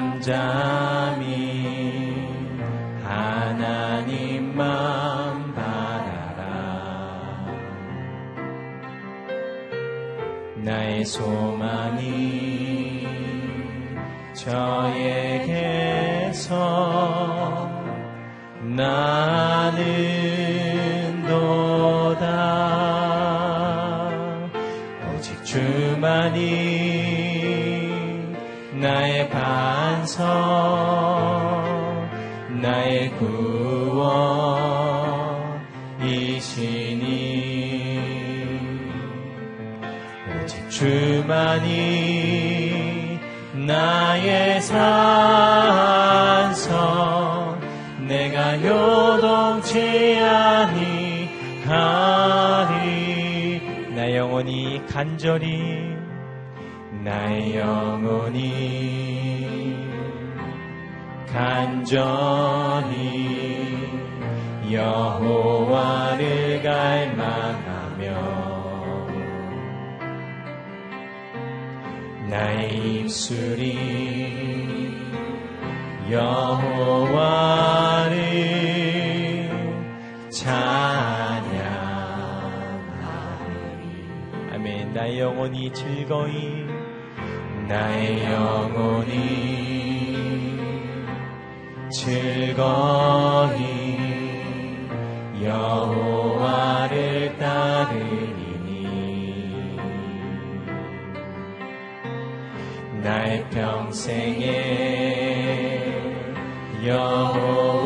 잠잠히 하나님만 바라라. 나의 소망이 저에게서 나는 도다. 오직 주만이 나의 반석 나의 구원이시니. 오직 주만이 나의 산성 내가 요동치 아니하리. 나 영혼이 간절히 나의 영혼이 간절히 여호와를 갈망하며 나의 입술이 여호와를 찬양하리. 아멘. 나의 영혼이 즐거이 나의 영혼이 즐거이 여호와를 따르리니. 나의 평생에 여호와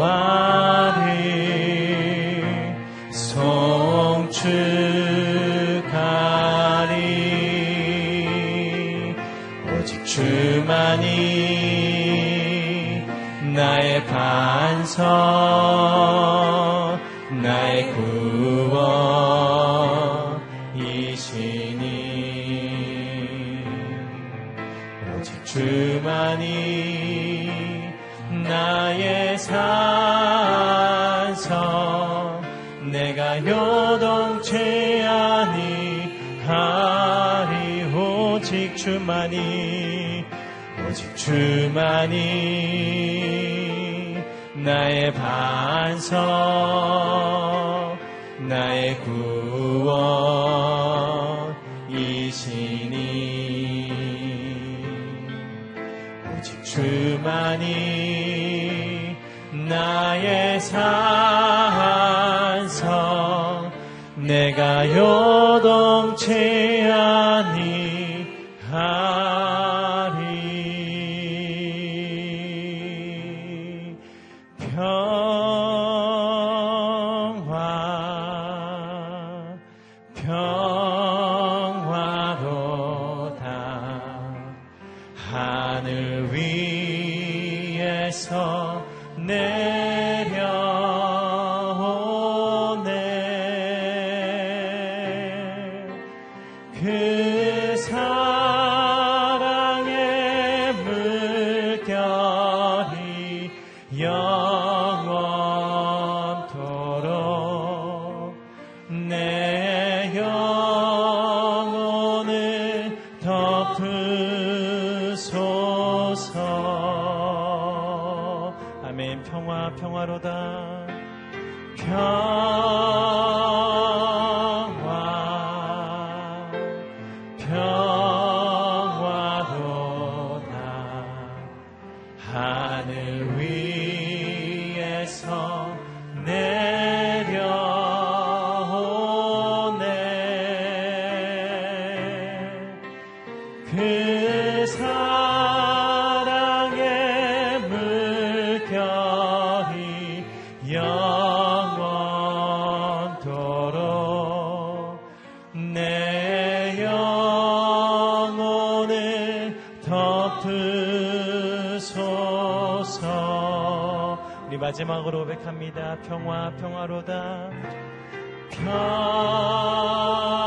반석 나의 구원이시니. 오직 주만이 나의 산성 내가 요동치 아니하리. 오직 주만이 오직 주만이 반석 나의 구원이시니. 오직 주만이 나의 산성 내가 요 위 그 사랑의 물결이 영원토록 내 영혼을 덮으소서. 우리 마지막으로 고백합니다. 평화 평화로다. 평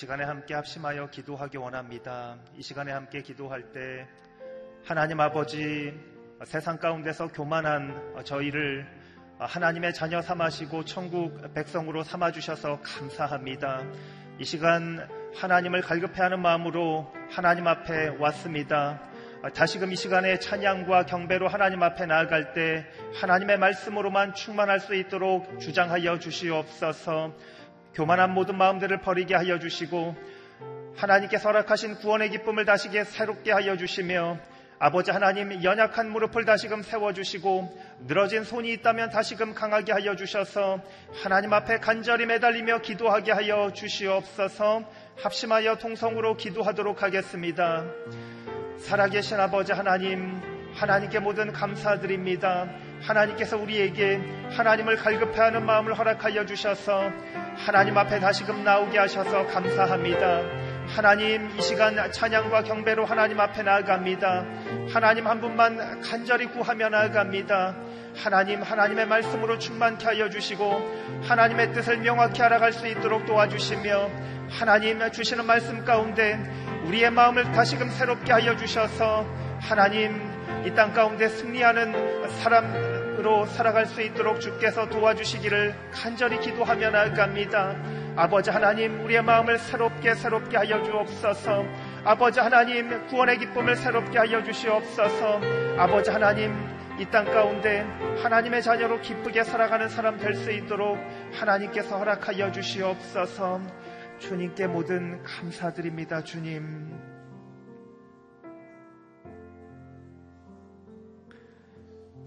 시간에 함께 합심하여 기도하기 원합니다. 이 시간에 함께 기도할 때 하나님 아버지 세상 가운데서 교만한 저희를 하나님의 자녀 삼으시고 천국 백성으로 삼아 주셔서 감사합니다. 이 시간 하나님을 갈급해하는 마음으로 하나님 앞에 왔습니다. 다시금 이 시간에 찬양과 경배로 하나님 앞에 나아갈 때 하나님의 말씀으로만 충만할 수 있도록 주장하여 주시옵소서. 교만한 모든 마음들을 버리게 하여 주시고 하나님께서 허락하신 구원의 기쁨을 다시게 새롭게 하여 주시며 아버지 하나님 연약한 무릎을 다시금 세워주시고 늘어진 손이 있다면 다시금 강하게 하여 주셔서 하나님 앞에 간절히 매달리며 기도하게 하여 주시옵소서 합심하여 통성으로 기도하도록 하겠습니다. 살아계신 아버지 하나님, 하나님께 모든 감사드립니다. 하나님께서 우리에게 하나님을 갈급해하는 마음을 허락하여 주셔서 하나님 앞에 다시금 나오게 하셔서 감사합니다. 하나님 이 시간 찬양과 경배로 하나님 앞에 나아갑니다. 하나님 한 분만 간절히 구하며 나아갑니다. 하나님 하나님의 말씀으로 충만케 하여 주시고 하나님의 뜻을 명확히 알아갈 수 있도록 도와주시며 하나님 주시는 말씀 가운데 우리의 마음을 다시금 새롭게 하여 주셔서 하나님 이 땅 가운데 승리하는 사람 으로 살아갈 수 있도록 주께서 도와주시기를 간절히 기도하며 나아갑니다. 아버지 하나님 우리의 마음을 새롭게 새롭게 하여 주옵소서. 아버지 하나님 구원의 기쁨을 새롭게 하여 주시옵소서. 아버지 하나님 이 땅 가운데 하나님의 자녀로 기쁘게 살아가는 사람 될 수 있도록 하나님께서 허락하여 주시옵소서. 주님께 모든 감사드립니다, 주님.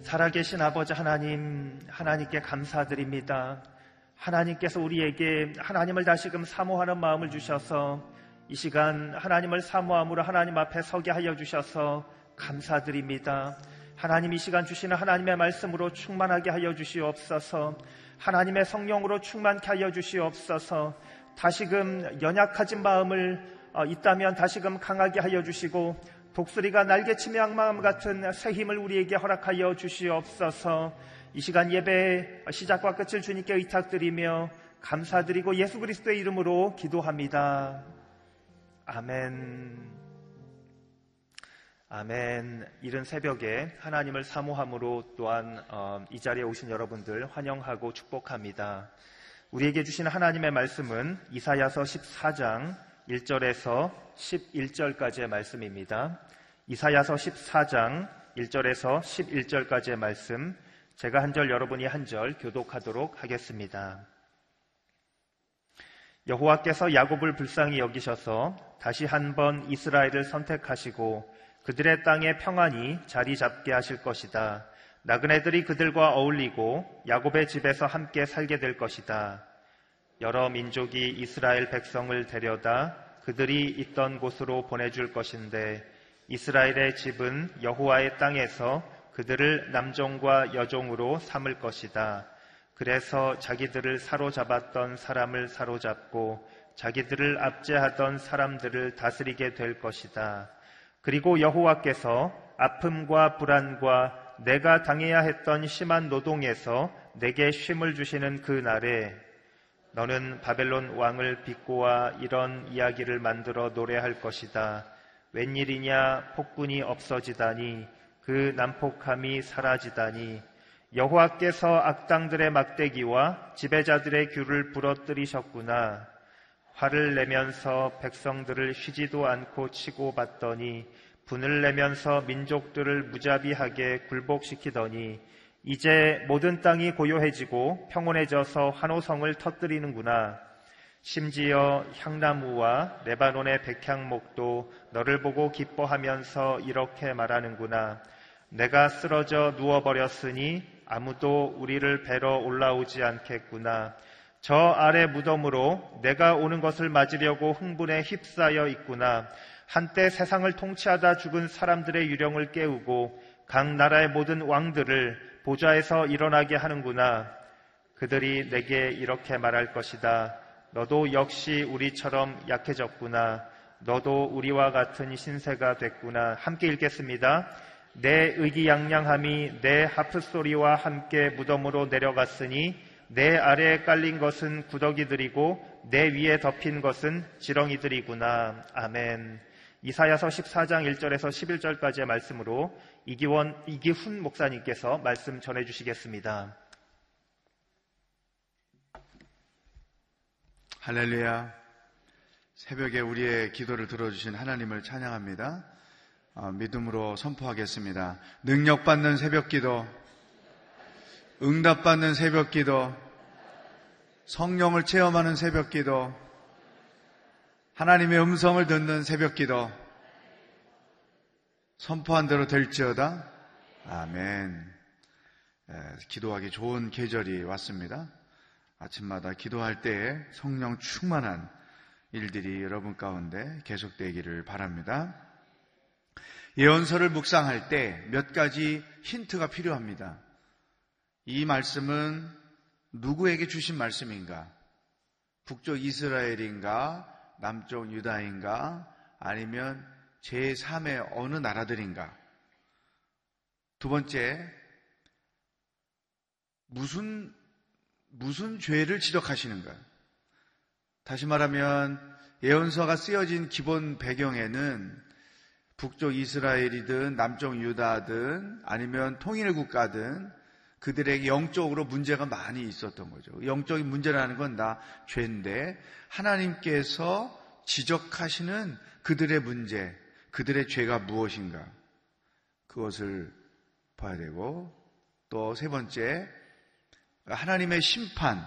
살아계신 아버지 하나님, 하나님께 감사드립니다. 하나님께서 우리에게 하나님을 다시금 사모하는 마음을 주셔서 이 시간 하나님을 사모함으로 하나님 앞에 서게 하여 주셔서 감사드립니다. 하나님 이 시간 주시는 하나님의 말씀으로 충만하게 하여 주시옵소서. 하나님의 성령으로 충만케 하여 주시옵소서. 다시금 연약해진 마음을 어, 있다면 다시금 강하게 하여 주시고 독수리가 날개치며 악마음 같은 새 힘을 우리에게 허락하여 주시옵소서. 이 시간 예배 시작과 끝을 주님께 의탁드리며 감사드리고 예수 그리스도의 이름으로 기도합니다. 아멘. 아멘. 이른 새벽에 하나님을 사모함으로 또한 어, 이 자리에 오신 여러분들 환영하고 축복합니다. 우리에게 주신 하나님의 말씀은 이사야서 14장 1절에서 11절까지의 말씀입니다. 이사야서 14장 1절에서 11절까지의 말씀 제가 한 절 여러분이 한 절 교독하도록 하겠습니다. 여호와께서 야곱을 불쌍히 여기셔서 다시 한 번 이스라엘을 선택하시고 그들의 땅에 평안히 자리 잡게 하실 것이다. 나그네들이 그들과 어울리고 야곱의 집에서 함께 살게 될 것이다. 여러 민족이 이스라엘 백성을 데려다 그들이 있던 곳으로 보내줄 것인데 이스라엘의 집은 여호와의 땅에서 그들을 남종과 여종으로 삼을 것이다. 그래서 자기들을 사로잡았던 사람을 사로잡고 자기들을 압제하던 사람들을 다스리게 될 것이다. 그리고 여호와께서 아픔과 불안과 내가 당해야 했던 심한 노동에서 내게 쉼을 주시는 그 날에 너는 바벨론 왕을 비꼬아 이런 이야기를 만들어 노래할 것이다. 웬일이냐 폭군이 없어지다니 그 난폭함이 사라지다니 여호와께서 악당들의 막대기와 지배자들의 귤을 부러뜨리셨구나. 화를 내면서 백성들을 쉬지도 않고 치고 받더니 분을 내면서 민족들을 무자비하게 굴복시키더니 이제 모든 땅이 고요해지고 평온해져서 환호성을 터뜨리는구나. 심지어 향나무와 레바논의 백향목도 너를 보고 기뻐하면서 이렇게 말하는구나. 내가 쓰러져 누워버렸으니 아무도 우리를 뵈러 올라오지 않겠구나. 저 아래 무덤으로 내가 오는 것을 맞으려고 흥분에 휩싸여 있구나. 한때 세상을 통치하다 죽은 사람들의 유령을 깨우고 각 나라의 모든 왕들을 보좌에서 일어나게 하는구나. 그들이 내게 이렇게 말할 것이다. 너도 역시 우리처럼 약해졌구나. 너도 우리와 같은 신세가 됐구나. 함께 읽겠습니다. 내 의기양양함이 내 하프 소리와 함께 무덤으로 내려갔으니 내 아래에 깔린 것은 구더기들이고 내 위에 덮인 것은 지렁이들이구나. 아멘. 이사야서 14장 1절에서 11절까지의 말씀으로 이기원, 이기훈 목사님께서 말씀 전해 주시겠습니다. 할렐루야. 새벽에 우리의 기도를 들어주신 하나님을 찬양합니다. 어, 믿음으로 선포하겠습니다. 능력받는 새벽 기도, 응답받는 새벽 기도, 성령을 체험하는 새벽 기도, 하나님의 음성을 듣는 새벽 기도, 선포한 대로 될지어다. 아멘. 에, 기도하기 좋은 계절이 왔습니다. 아침마다 기도할 때에 성령 충만한 일들이 여러분 가운데 계속되기를 바랍니다. 예언서를 묵상할 때 몇 가지 힌트가 필요합니다. 이 말씀은 누구에게 주신 말씀인가? 북쪽 이스라엘인가? 남쪽 유다인가? 아니면 제3의 어느 나라들인가? 두 번째, 무슨, 무슨 죄를 지적하시는가? 다시 말하면 예언서가 쓰여진 기본 배경에는 북쪽 이스라엘이든 남쪽 유다든 아니면 통일 국가든 그들에게 영적으로 문제가 많이 있었던 거죠. 영적인 문제라는 건다 죄인데 하나님께서 지적하시는 그들의 문제, 그들의 죄가 무엇인가 그것을 봐야 되고 또 세 번째 하나님의 심판,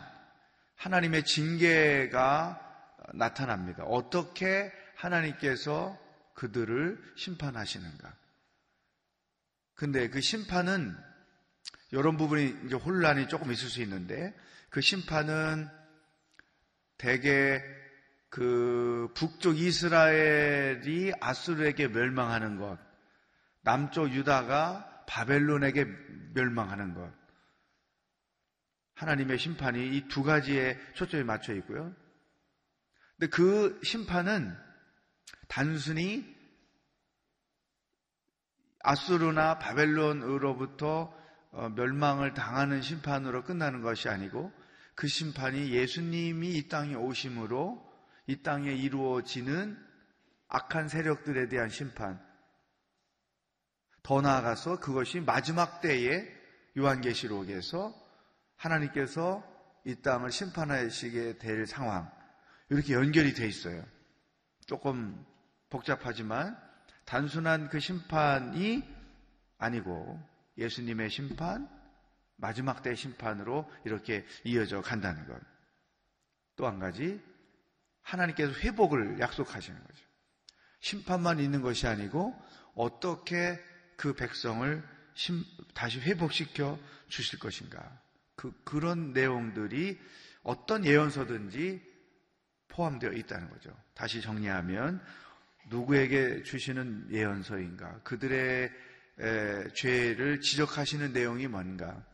하나님의 징계가 나타납니다. 어떻게 하나님께서 그들을 심판하시는가. 근데 그 심판은 이런 부분이 이제 혼란이 조금 있을 수 있는데 그 심판은 대개 그 북쪽 이스라엘이 아수르에게 멸망하는 것, 남쪽 유다가 바벨론에게 멸망하는 것. 하나님의 심판이 이 두 가지에 초점이 맞춰 있고요. 근데 그 심판은 단순히 아수르나 바벨론으로부터 어, 멸망을 당하는 심판으로 끝나는 것이 아니고 그 심판이 예수님이 이 땅에 오심으로 이 땅에 이루어지는 악한 세력들에 대한 심판. 더 나아가서 그것이 마지막 때에 요한계시록에서 하나님께서 이 땅을 심판하시게 될 상황. 이렇게 연결이 돼 있어요. 조금 복잡하지만 단순한 그 심판이 아니고 예수님의 심판, 마지막 때 심판으로 이렇게 이어져 간다는 것. 또 한 가지, 하나님께서 회복을 약속하시는 거죠. 심판만 있는 것이 아니고 어떻게 그 백성을 다시 회복시켜 주실 것인가. 그, 그런 내용들이 어떤 예언서든지 포함되어 있다는 거죠. 다시 정리하면 누구에게 주시는 예언서인가? 그들의 에, 죄를 지적하시는 내용이 뭔가?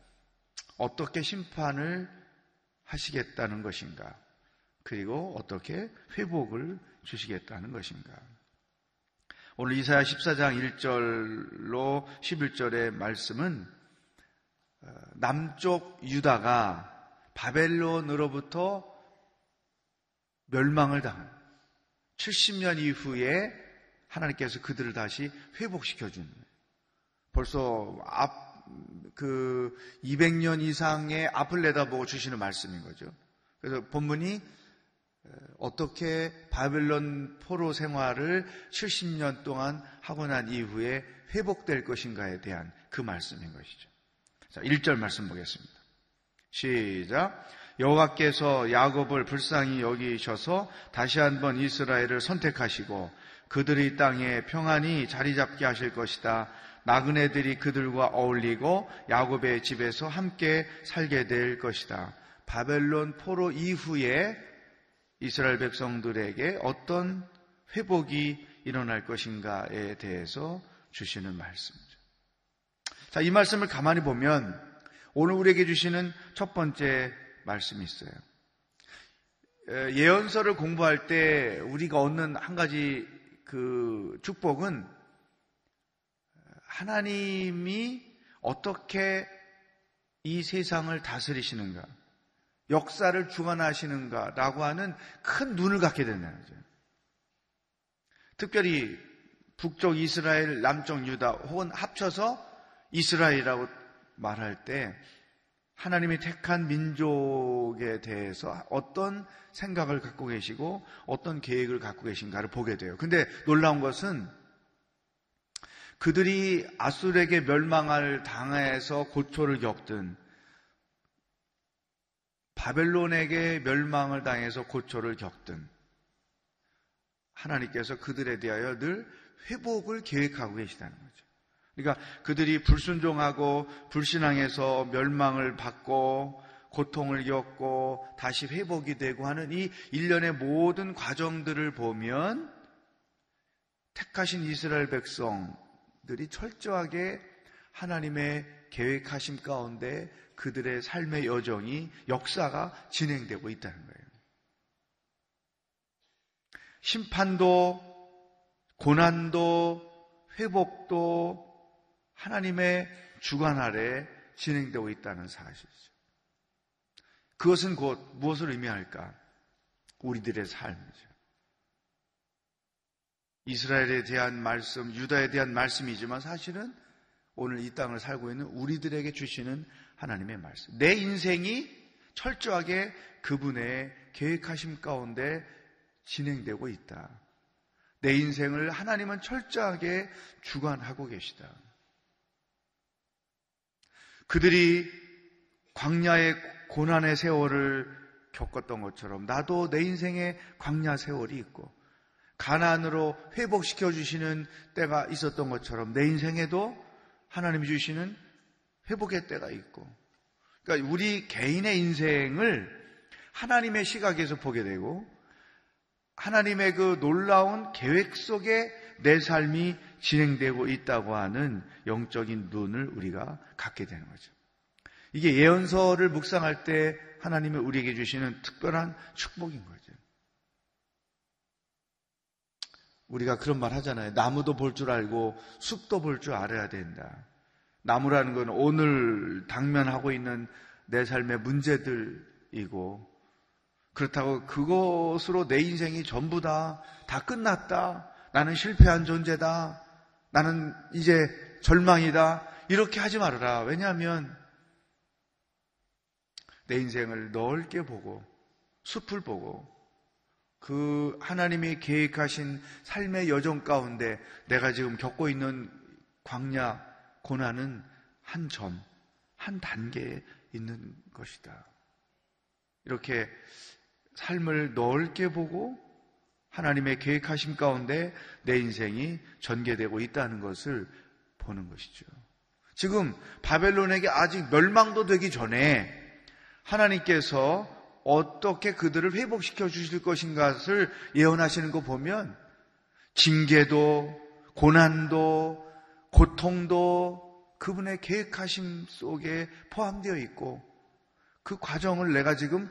어떻게 심판을 하시겠다는 것인가? 그리고 어떻게 회복을 주시겠다는 것인가? 오늘 이사야 14장 1절로 11절의 말씀은 어, 남쪽 유다가 바벨론으로부터 멸망을 당한 70년 이후에 하나님께서 그들을 다시 회복시켜 준 벌써 앞 그 200년 이상의 앞을 내다보고 주시는 말씀인 거죠. 그래서 본문이 어떻게 바벨론 포로 생활을 70년 동안 하고 난 이후에 회복될 것인가에 대한 그 말씀인 것이죠. 자, 1절 말씀 보겠습니다. 시작. 여호와께서 야곱을 불쌍히 여기셔서 다시 한번 이스라엘을 선택하시고 그들의 땅에 평안히 자리 잡게 하실 것이다. 나그네들이 그들과 어울리고 야곱의 집에서 함께 살게 될 것이다. 바벨론 포로 이후에 이스라엘 백성들에게 어떤 회복이 일어날 것인가에 대해서 주시는 말씀이죠. 자, 이 말씀을 가만히 보면 오늘 우리에게 주시는 첫 번째 말씀이 있어요. 예언서를 공부할 때 우리가 얻는 한 가지 그 축복은 하나님이 어떻게 이 세상을 다스리시는가, 역사를 주관하시는가라고 하는 큰 눈을 갖게 된다는 거죠. 특별히 북쪽 이스라엘, 남쪽 유다 혹은 합쳐서 이스라엘이라고 말할 때 하나님이 택한 민족에 대해서 어떤 생각을 갖고 계시고 어떤 계획을 갖고 계신가를 보게 돼요. 근데 놀라운 것은 그들이 아술에게 멸망을 당해서 고초를 겪든 바벨론에게 멸망을 당해서 고초를 겪든 하나님께서 그들에 대하여 늘 회복을 계획하고 계시다는 거죠. 그러니까 그들이 불순종하고 불신앙해서 멸망을 받고 고통을 겪고 다시 회복이 되고 하는 이 일련의 모든 과정들을 보면 택하신 이스라엘 백성 들이 철저하게 하나님의 계획하심 가운데 그들의 삶의 여정이 역사가 진행되고 있다는 거예요. 심판도 고난도 회복도 하나님의 주관 아래 진행되고 있다는 사실이죠. 그것은 곧 무엇을 의미할까? 우리들의 삶이죠. 이스라엘에 대한 말씀, 유다에 대한 말씀이지만 사실은 오늘 이 땅을 살고 있는 우리들에게 주시는 하나님의 말씀. 내 인생이 철저하게 그분의 계획하심 가운데 진행되고 있다. 내 인생을 하나님은 철저하게 주관하고 계시다. 그들이 광야의 고난의 세월을 겪었던 것처럼 나도 내 인생에 광야 세월이 있고 가난으로 회복시켜 주시는 때가 있었던 것처럼 내 인생에도 하나님이 주시는 회복의 때가 있고 그러니까 우리 개인의 인생을 하나님의 시각에서 보게 되고 하나님의 그 놀라운 계획 속에 내 삶이 진행되고 있다고 하는 영적인 눈을 우리가 갖게 되는 거죠. 이게 예언서를 묵상할 때 하나님이 우리에게 주시는 특별한 축복인 거죠. 우리가 그런 말 하잖아요. 나무도 볼 줄 알고 숲도 볼 줄 알아야 된다. 나무라는 건 오늘 당면하고 있는 내 삶의 문제들이고 그렇다고 그것으로 내 인생이 전부 다, 다 끝났다. 나는 실패한 존재다. 나는 이제 절망이다. 이렇게 하지 말아라. 왜냐하면 내 인생을 넓게 보고 숲을 보고 그 하나님이 계획하신 삶의 여정 가운데 내가 지금 겪고 있는 광야 고난은 한 점, 한 단계에 있는 것이다. 이렇게 삶을 넓게 보고 하나님의 계획하심 가운데 내 인생이 전개되고 있다는 것을 보는 것이죠. 지금 바벨론에게 아직 멸망도 되기 전에 하나님께서 어떻게 그들을 회복시켜 주실 것인가를 예언하시는 거 보면 징계도 고난도 고통도 그분의 계획하심 속에 포함되어 있고 그 과정을 내가 지금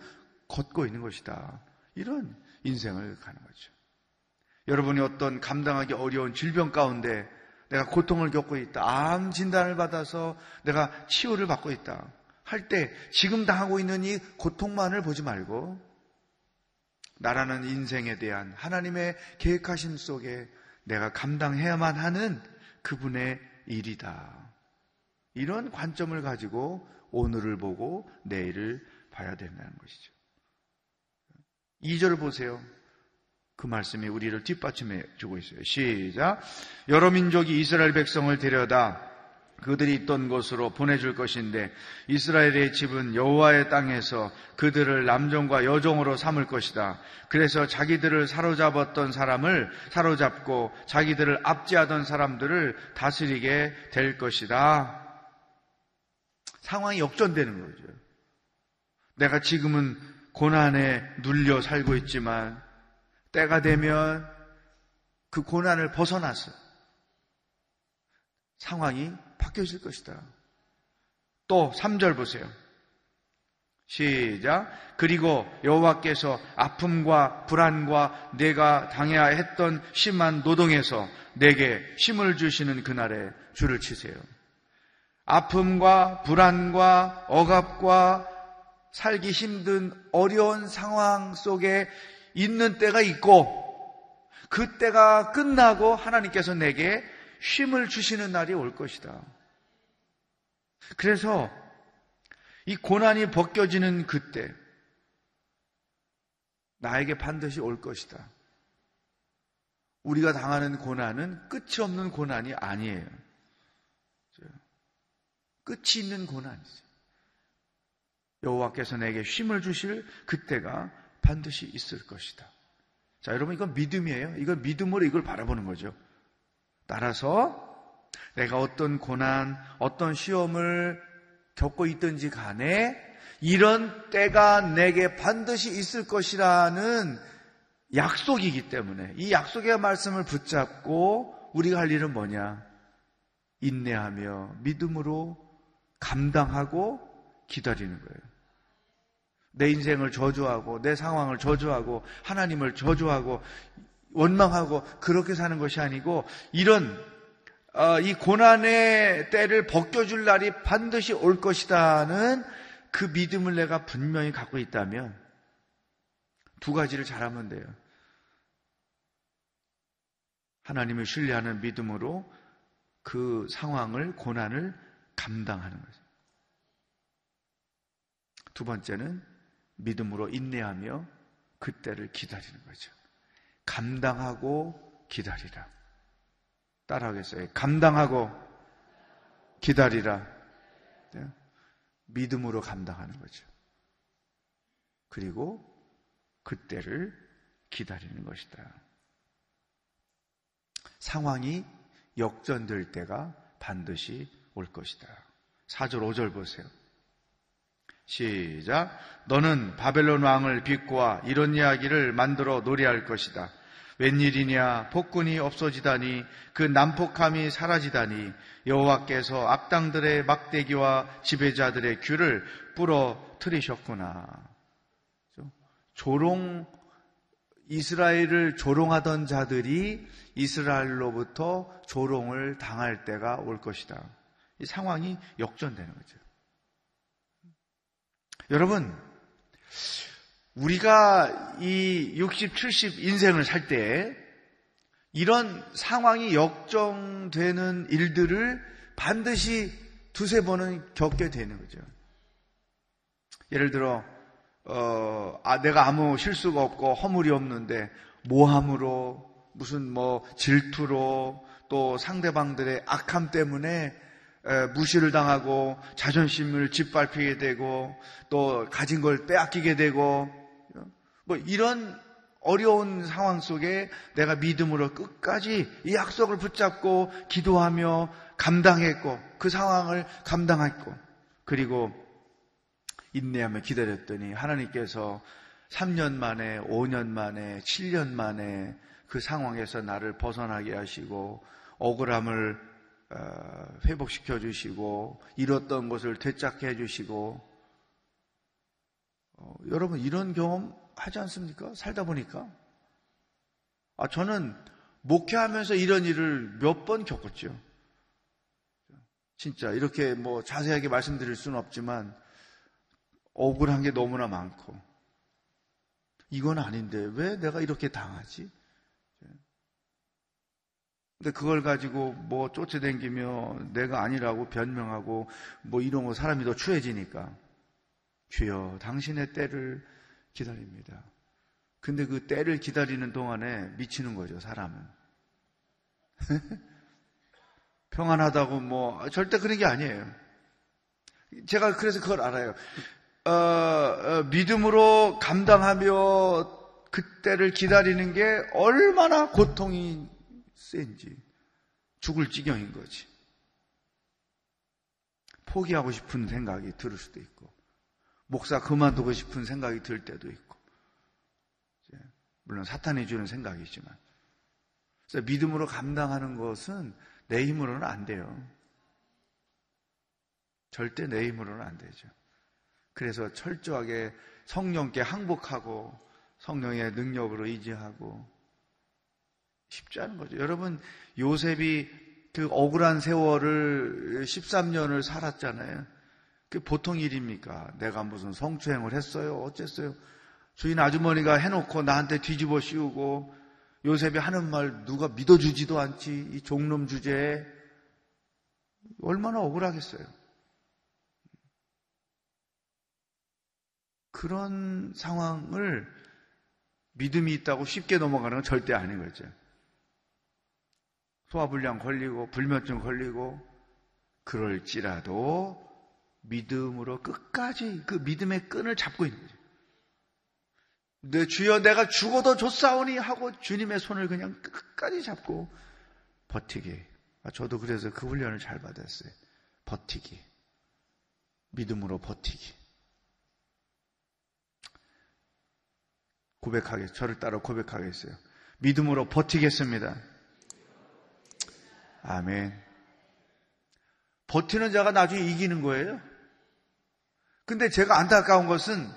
걷고 있는 것이다. 이런 인생을 가는 거죠. 여러분이 어떤 감당하기 어려운 질병 가운데 내가 고통을 겪고 있다. 암 진단을 받아서 내가 치유를 받고 있다. 할 때 지금 당하고 있는 이 고통만을 보지 말고 나라는 인생에 대한 하나님의 계획하심 속에 내가 감당해야만 하는 그분의 일이다. 이런 관점을 가지고 오늘을 보고 내일을 봐야 된다는 것이죠. 2절 보세요. 그 말씀이 우리를 뒷받침해 주고 있어요. 시작. 여러 민족이 이스라엘 백성을 데려다 그들이 있던 곳으로 보내줄 것인데 이스라엘의 집은 여호와의 땅에서 그들을 남종과 여종으로 삼을 것이다. 그래서 자기들을 사로잡았던 사람을 사로잡고 자기들을 압제하던 사람들을 다스리게 될 것이다. 상황이 역전되는 거죠. 내가 지금은 고난에 눌려 살고 있지만 때가 되면 그 고난을 벗어나서 상황이 바뀌어질 것이다. 또 3절 보세요. 시작. 그리고 여호와께서 아픔과 불안과 내가 당해야 했던 심한 노동에서 내게 힘을 주시는 그날에 줄을 치세요. 아픔과 불안과 억압과 살기 힘든 어려운 상황 속에 있는 때가 있고 그 때가 끝나고 하나님께서 내게 쉼을 주시는 날이 올 것이다. 그래서 이 고난이 벗겨지는 그때 나에게 반드시 올 것이다. 우리가 당하는 고난은 끝이 없는 고난이 아니에요. 끝이 있는 고난이죠. 여호와께서 내게 쉼을 주실 그때가 반드시 있을 것이다. 자, 여러분 이건 믿음이에요. 이건 믿음으로 이걸 바라보는 거죠. 따라서 내가 어떤 고난, 어떤 시험을 겪고 있든지 간에 이런 때가 내게 반드시 있을 것이라는 약속이기 때문에 이 약속의 말씀을 붙잡고 우리가 할 일은 뭐냐? 인내하며 믿음으로 감당하고 기다리는 거예요. 내 인생을 저주하고 내 상황을 저주하고 하나님을 저주하고 원망하고 그렇게 사는 것이 아니고 이런 어, 이 고난의 때를 벗겨줄 날이 반드시 올 것이다는 그 믿음을 내가 분명히 갖고 있다면 두 가지를 잘하면 돼요. 하나님을 신뢰하는 믿음으로 그 상황을, 고난을 감당하는 거죠. 두 번째는 믿음으로 인내하며 그때를 기다리는 거죠. 감당하고 기다리라. 따라하겠어요. 감당하고 기다리라. 네? 믿음으로 감당하는 거죠. 그리고 그때를 기다리는 것이다. 상황이 역전될 때가 반드시 올 것이다. 4절, 5절 보세요. 시작. 너는 바벨론 왕을 비꼬아 이런 이야기를 만들어 노래할 것이다. 웬일이냐 폭군이 없어지다니 그 난폭함이 사라지다니 여호와께서 악당들의 막대기와 지배자들의 귀를 부러뜨리셨구나. 조롱 이스라엘을 조롱하던 자들이 이스라엘로부터 조롱을 당할 때가 올 것이다. 이 상황이 역전되는 거죠. 여러분, 우리가 이 60, 70 인생을 살 때 이런 상황이 역정되는 일들을 반드시 두세 번은 겪게 되는 거죠. 예를 들어, 어, 아, 내가 아무 실수가 없고 허물이 없는데 모함으로 무슨 뭐 질투로 또 상대방들의 악함 때문에 무시를 당하고 자존심을 짓밟히게 되고 또 가진 걸 빼앗기게 되고 뭐 이런 어려운 상황 속에 내가 믿음으로 끝까지 이 약속을 붙잡고 기도하며 감당했고 그 상황을 감당했고 그리고 인내하며 기다렸더니 하나님께서 3년 만에 5년 만에 7년 만에 그 상황에서 나를 벗어나게 하시고 억울함을 어, 회복시켜 주시고 잃었던 것을 되찾게 해 주시고 어, 여러분 이런 경험 하지 않습니까? 살다 보니까. 아, 저는 목회하면서 이런 일을 몇 번 겪었죠. 진짜 이렇게 뭐 자세하게 말씀드릴 수는 없지만 억울한 게 너무나 많고 이건 아닌데 왜 내가 이렇게 당하지? 근데 그걸 가지고 뭐 쫓아다니며 내가 아니라고 변명하고 뭐 이런 거 사람이 더 추해지니까 주여 당신의 때를 기다립니다. 근데 그 때를 기다리는 동안에 미치는 거죠, 사람은. 평안하다고 뭐, 절대 그런 게 아니에요. 제가 그래서 그걸 알아요. 어, 어, 믿음으로 감당하며 그때를 기다리는 게 얼마나 고통이 센지. 죽을 지경인 거지. 포기하고 싶은 생각이 들 수도 있고, 목사 그만두고 싶은 생각이 들 때도 있고, 물론 사탄이 주는 생각이지만. 믿음으로 감당하는 것은 내 힘으로는 안 돼요. 절대 내 힘으로는 안 되죠. 그래서 철저하게 성령께 항복하고 성령의 능력으로 의지하고 쉽지 않은 거죠. 여러분, 요셉이 그 억울한 세월을 13년을 살았잖아요. 그 보통 일입니까? 내가 무슨 성추행을 했어요? 어쨌어요? 주인 아주머니가 해놓고 나한테 뒤집어 씌우고 요셉이 하는 말 누가 믿어주지도 않지 이 종놈 주제에 얼마나 억울하겠어요. 그런 상황을 믿음이 있다고 쉽게 넘어가는 건 절대 아닌 거죠. 소화불량 걸리고 불면증 걸리고 그럴지라도 믿음으로 끝까지 그 믿음의 끈을 잡고 있는 거죠. 내 주여 내가 죽어도 좋사오니 하고 주님의 손을 그냥 끝까지 잡고 버티기. 아, 저도 그래서 그 훈련을 잘 받았어요. 버티기. 믿음으로 버티기. 고백하게, 저를 따라 고백하겠어요. 믿음으로 버티겠습니다. 아멘. 버티는 자가 나중에 이기는 거예요. 근데 제가 안타까운 것은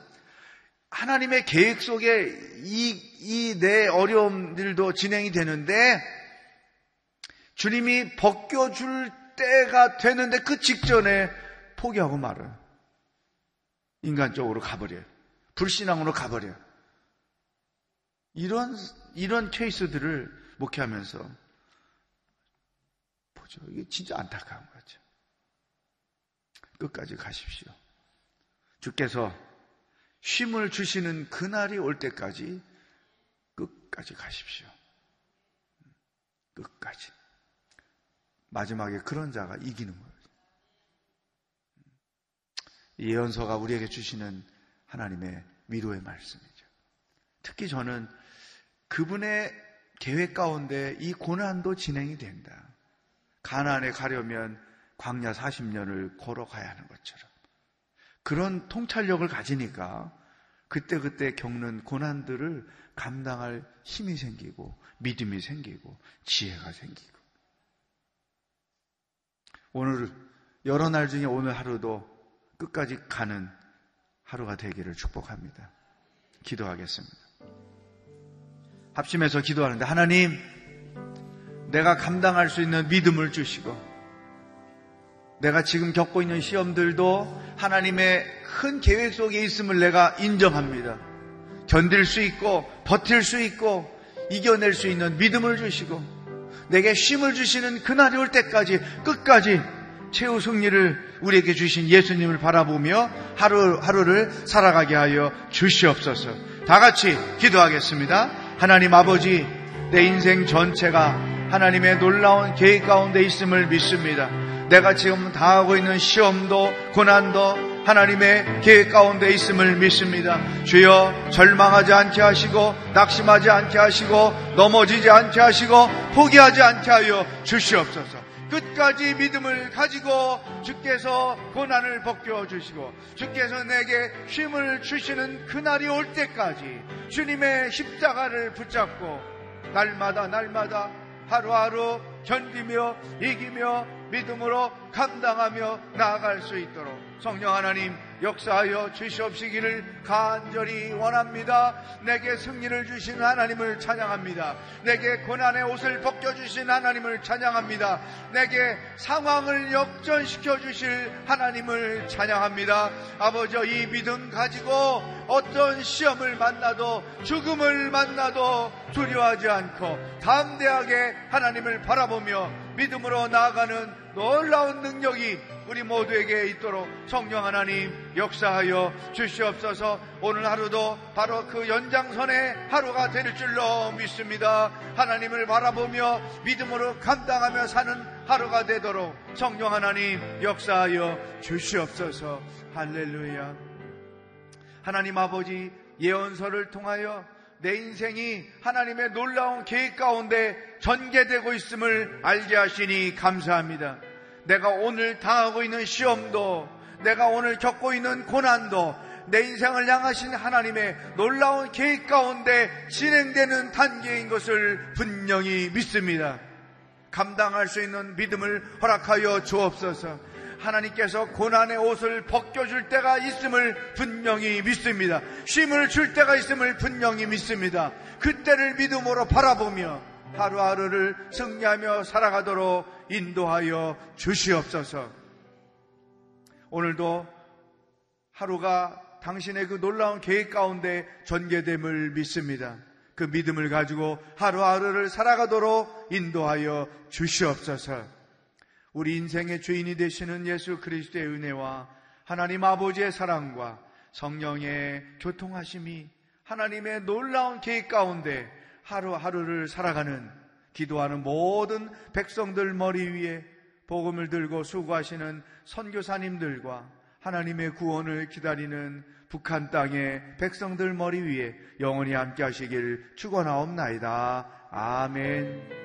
하나님의 계획 속에 이, 이 내 어려움들도 진행이 되는데 주님이 벗겨줄 때가 되는데 그 직전에 포기하고 말아요. 인간적으로 가버려요. 불신앙으로 가버려요. 이런, 이런 케이스들을 목회하면서 보죠. 이게 진짜 안타까운 거죠. 끝까지 가십시오. 주께서 쉼을 주시는 그날이 올 때까지 끝까지 가십시오. 끝까지. 마지막에 그런 자가 이기는 거예요. 예언서가 우리에게 주시는 하나님의 위로의 말씀이죠. 특히 저는 그분의 계획 가운데 이 고난도 진행이 된다. 가난에 가려면 광야 40년을 걸어가야 하는 것처럼. 그런 통찰력을 가지니까 그때 그때 겪는 고난들을 감당할 힘이 생기고 믿음이 생기고 지혜가 생기고 오늘 여러 날 중에 오늘 하루도 끝까지 가는 하루가 되기를 축복합니다. 기도하겠습니다. 합심해서 기도하는데 하나님 내가 감당할 수 있는 믿음을 주시고 내가 지금 겪고 있는 시험들도 하나님의 큰 계획 속에 있음을 내가 인정합니다. 견딜 수 있고 버틸 수 있고 이겨낼 수 있는 믿음을 주시고 내게 쉼을 주시는 그날이 올 때까지 끝까지 최후 승리를 우리에게 주신 예수님을 바라보며 하루 하루를 살아가게 하여 주시옵소서. 다 같이 기도하겠습니다. 하나님 아버지 내 인생 전체가 하나님의 놀라운 계획 가운데 있음을 믿습니다. 내가 지금 당하고 있는 시험도 고난도 하나님의 계획 가운데 있음을 믿습니다. 주여 절망하지 않게 하시고 낙심하지 않게 하시고 넘어지지 않게 하시고 포기하지 않게 하여 주시옵소서. 끝까지 믿음을 가지고 주께서 고난을 벗겨 주시고 주께서 내게 힘을 주시는 그날이 올 때까지 주님의 십자가를 붙잡고 날마다 날마다 하루하루 견디며 이기며 믿음으로 감당하며 나아갈 수 있도록 성령 하나님 역사하여 주시옵시기를 간절히 원합니다. 내게 승리를 주신 하나님을 찬양합니다. 내게 고난의 옷을 벗겨주신 하나님을 찬양합니다. 내게 상황을 역전시켜 주실 하나님을 찬양합니다. 아버지 이 믿음 가지고 어떤 시험을 만나도 죽음을 만나도 두려워하지 않고 담대하게 하나님을 바라보며 믿음으로 나아가는 놀라운 능력이 우리 모두에게 있도록 성령 하나님 역사하여 주시옵소서 오늘 하루도 바로 그 연장선의 하루가 될 줄로 믿습니다. 하나님을 바라보며 믿음으로 감당하며 사는 하루가 되도록 성령 하나님 역사하여 주시옵소서 할렐루야. 하나님 아버지 예언서를 통하여 내 인생이 하나님의 놀라운 계획 가운데 전개되고 있음을 알게 하시니 감사합니다. 내가 오늘 당하고 있는 시험도, 내가 오늘 겪고 있는 고난도, 내 인생을 향하신 하나님의 놀라운 계획 가운데 진행되는 단계인 것을 분명히 믿습니다. 감당할 수 있는 믿음을 허락하여 주옵소서. 하나님께서 고난의 옷을 벗겨줄 때가 있음을 분명히 믿습니다. 쉼을 줄 때가 있음을 분명히 믿습니다. 그때를 믿음으로 바라보며 하루하루를 승리하며 살아가도록 인도하여 주시옵소서. 오늘도 하루가 당신의 그 놀라운 계획 가운데 전개됨을 믿습니다. 그 믿음을 가지고 하루하루를 살아가도록 인도하여 주시옵소서. 우리 인생의 주인이 되시는 예수 그리스도의 은혜와 하나님 아버지의 사랑과 성령의 교통하심이 하나님의 놀라운 계획 가운데 하루하루를 살아가는 기도하는 모든 백성들 머리 위에 복음을 들고 수고하시는 선교사님들과 하나님의 구원을 기다리는 북한 땅의 백성들 머리 위에 영원히 함께 하시길 축원하옵나이다. 아멘.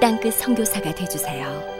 땅끝 성교사가 되주세요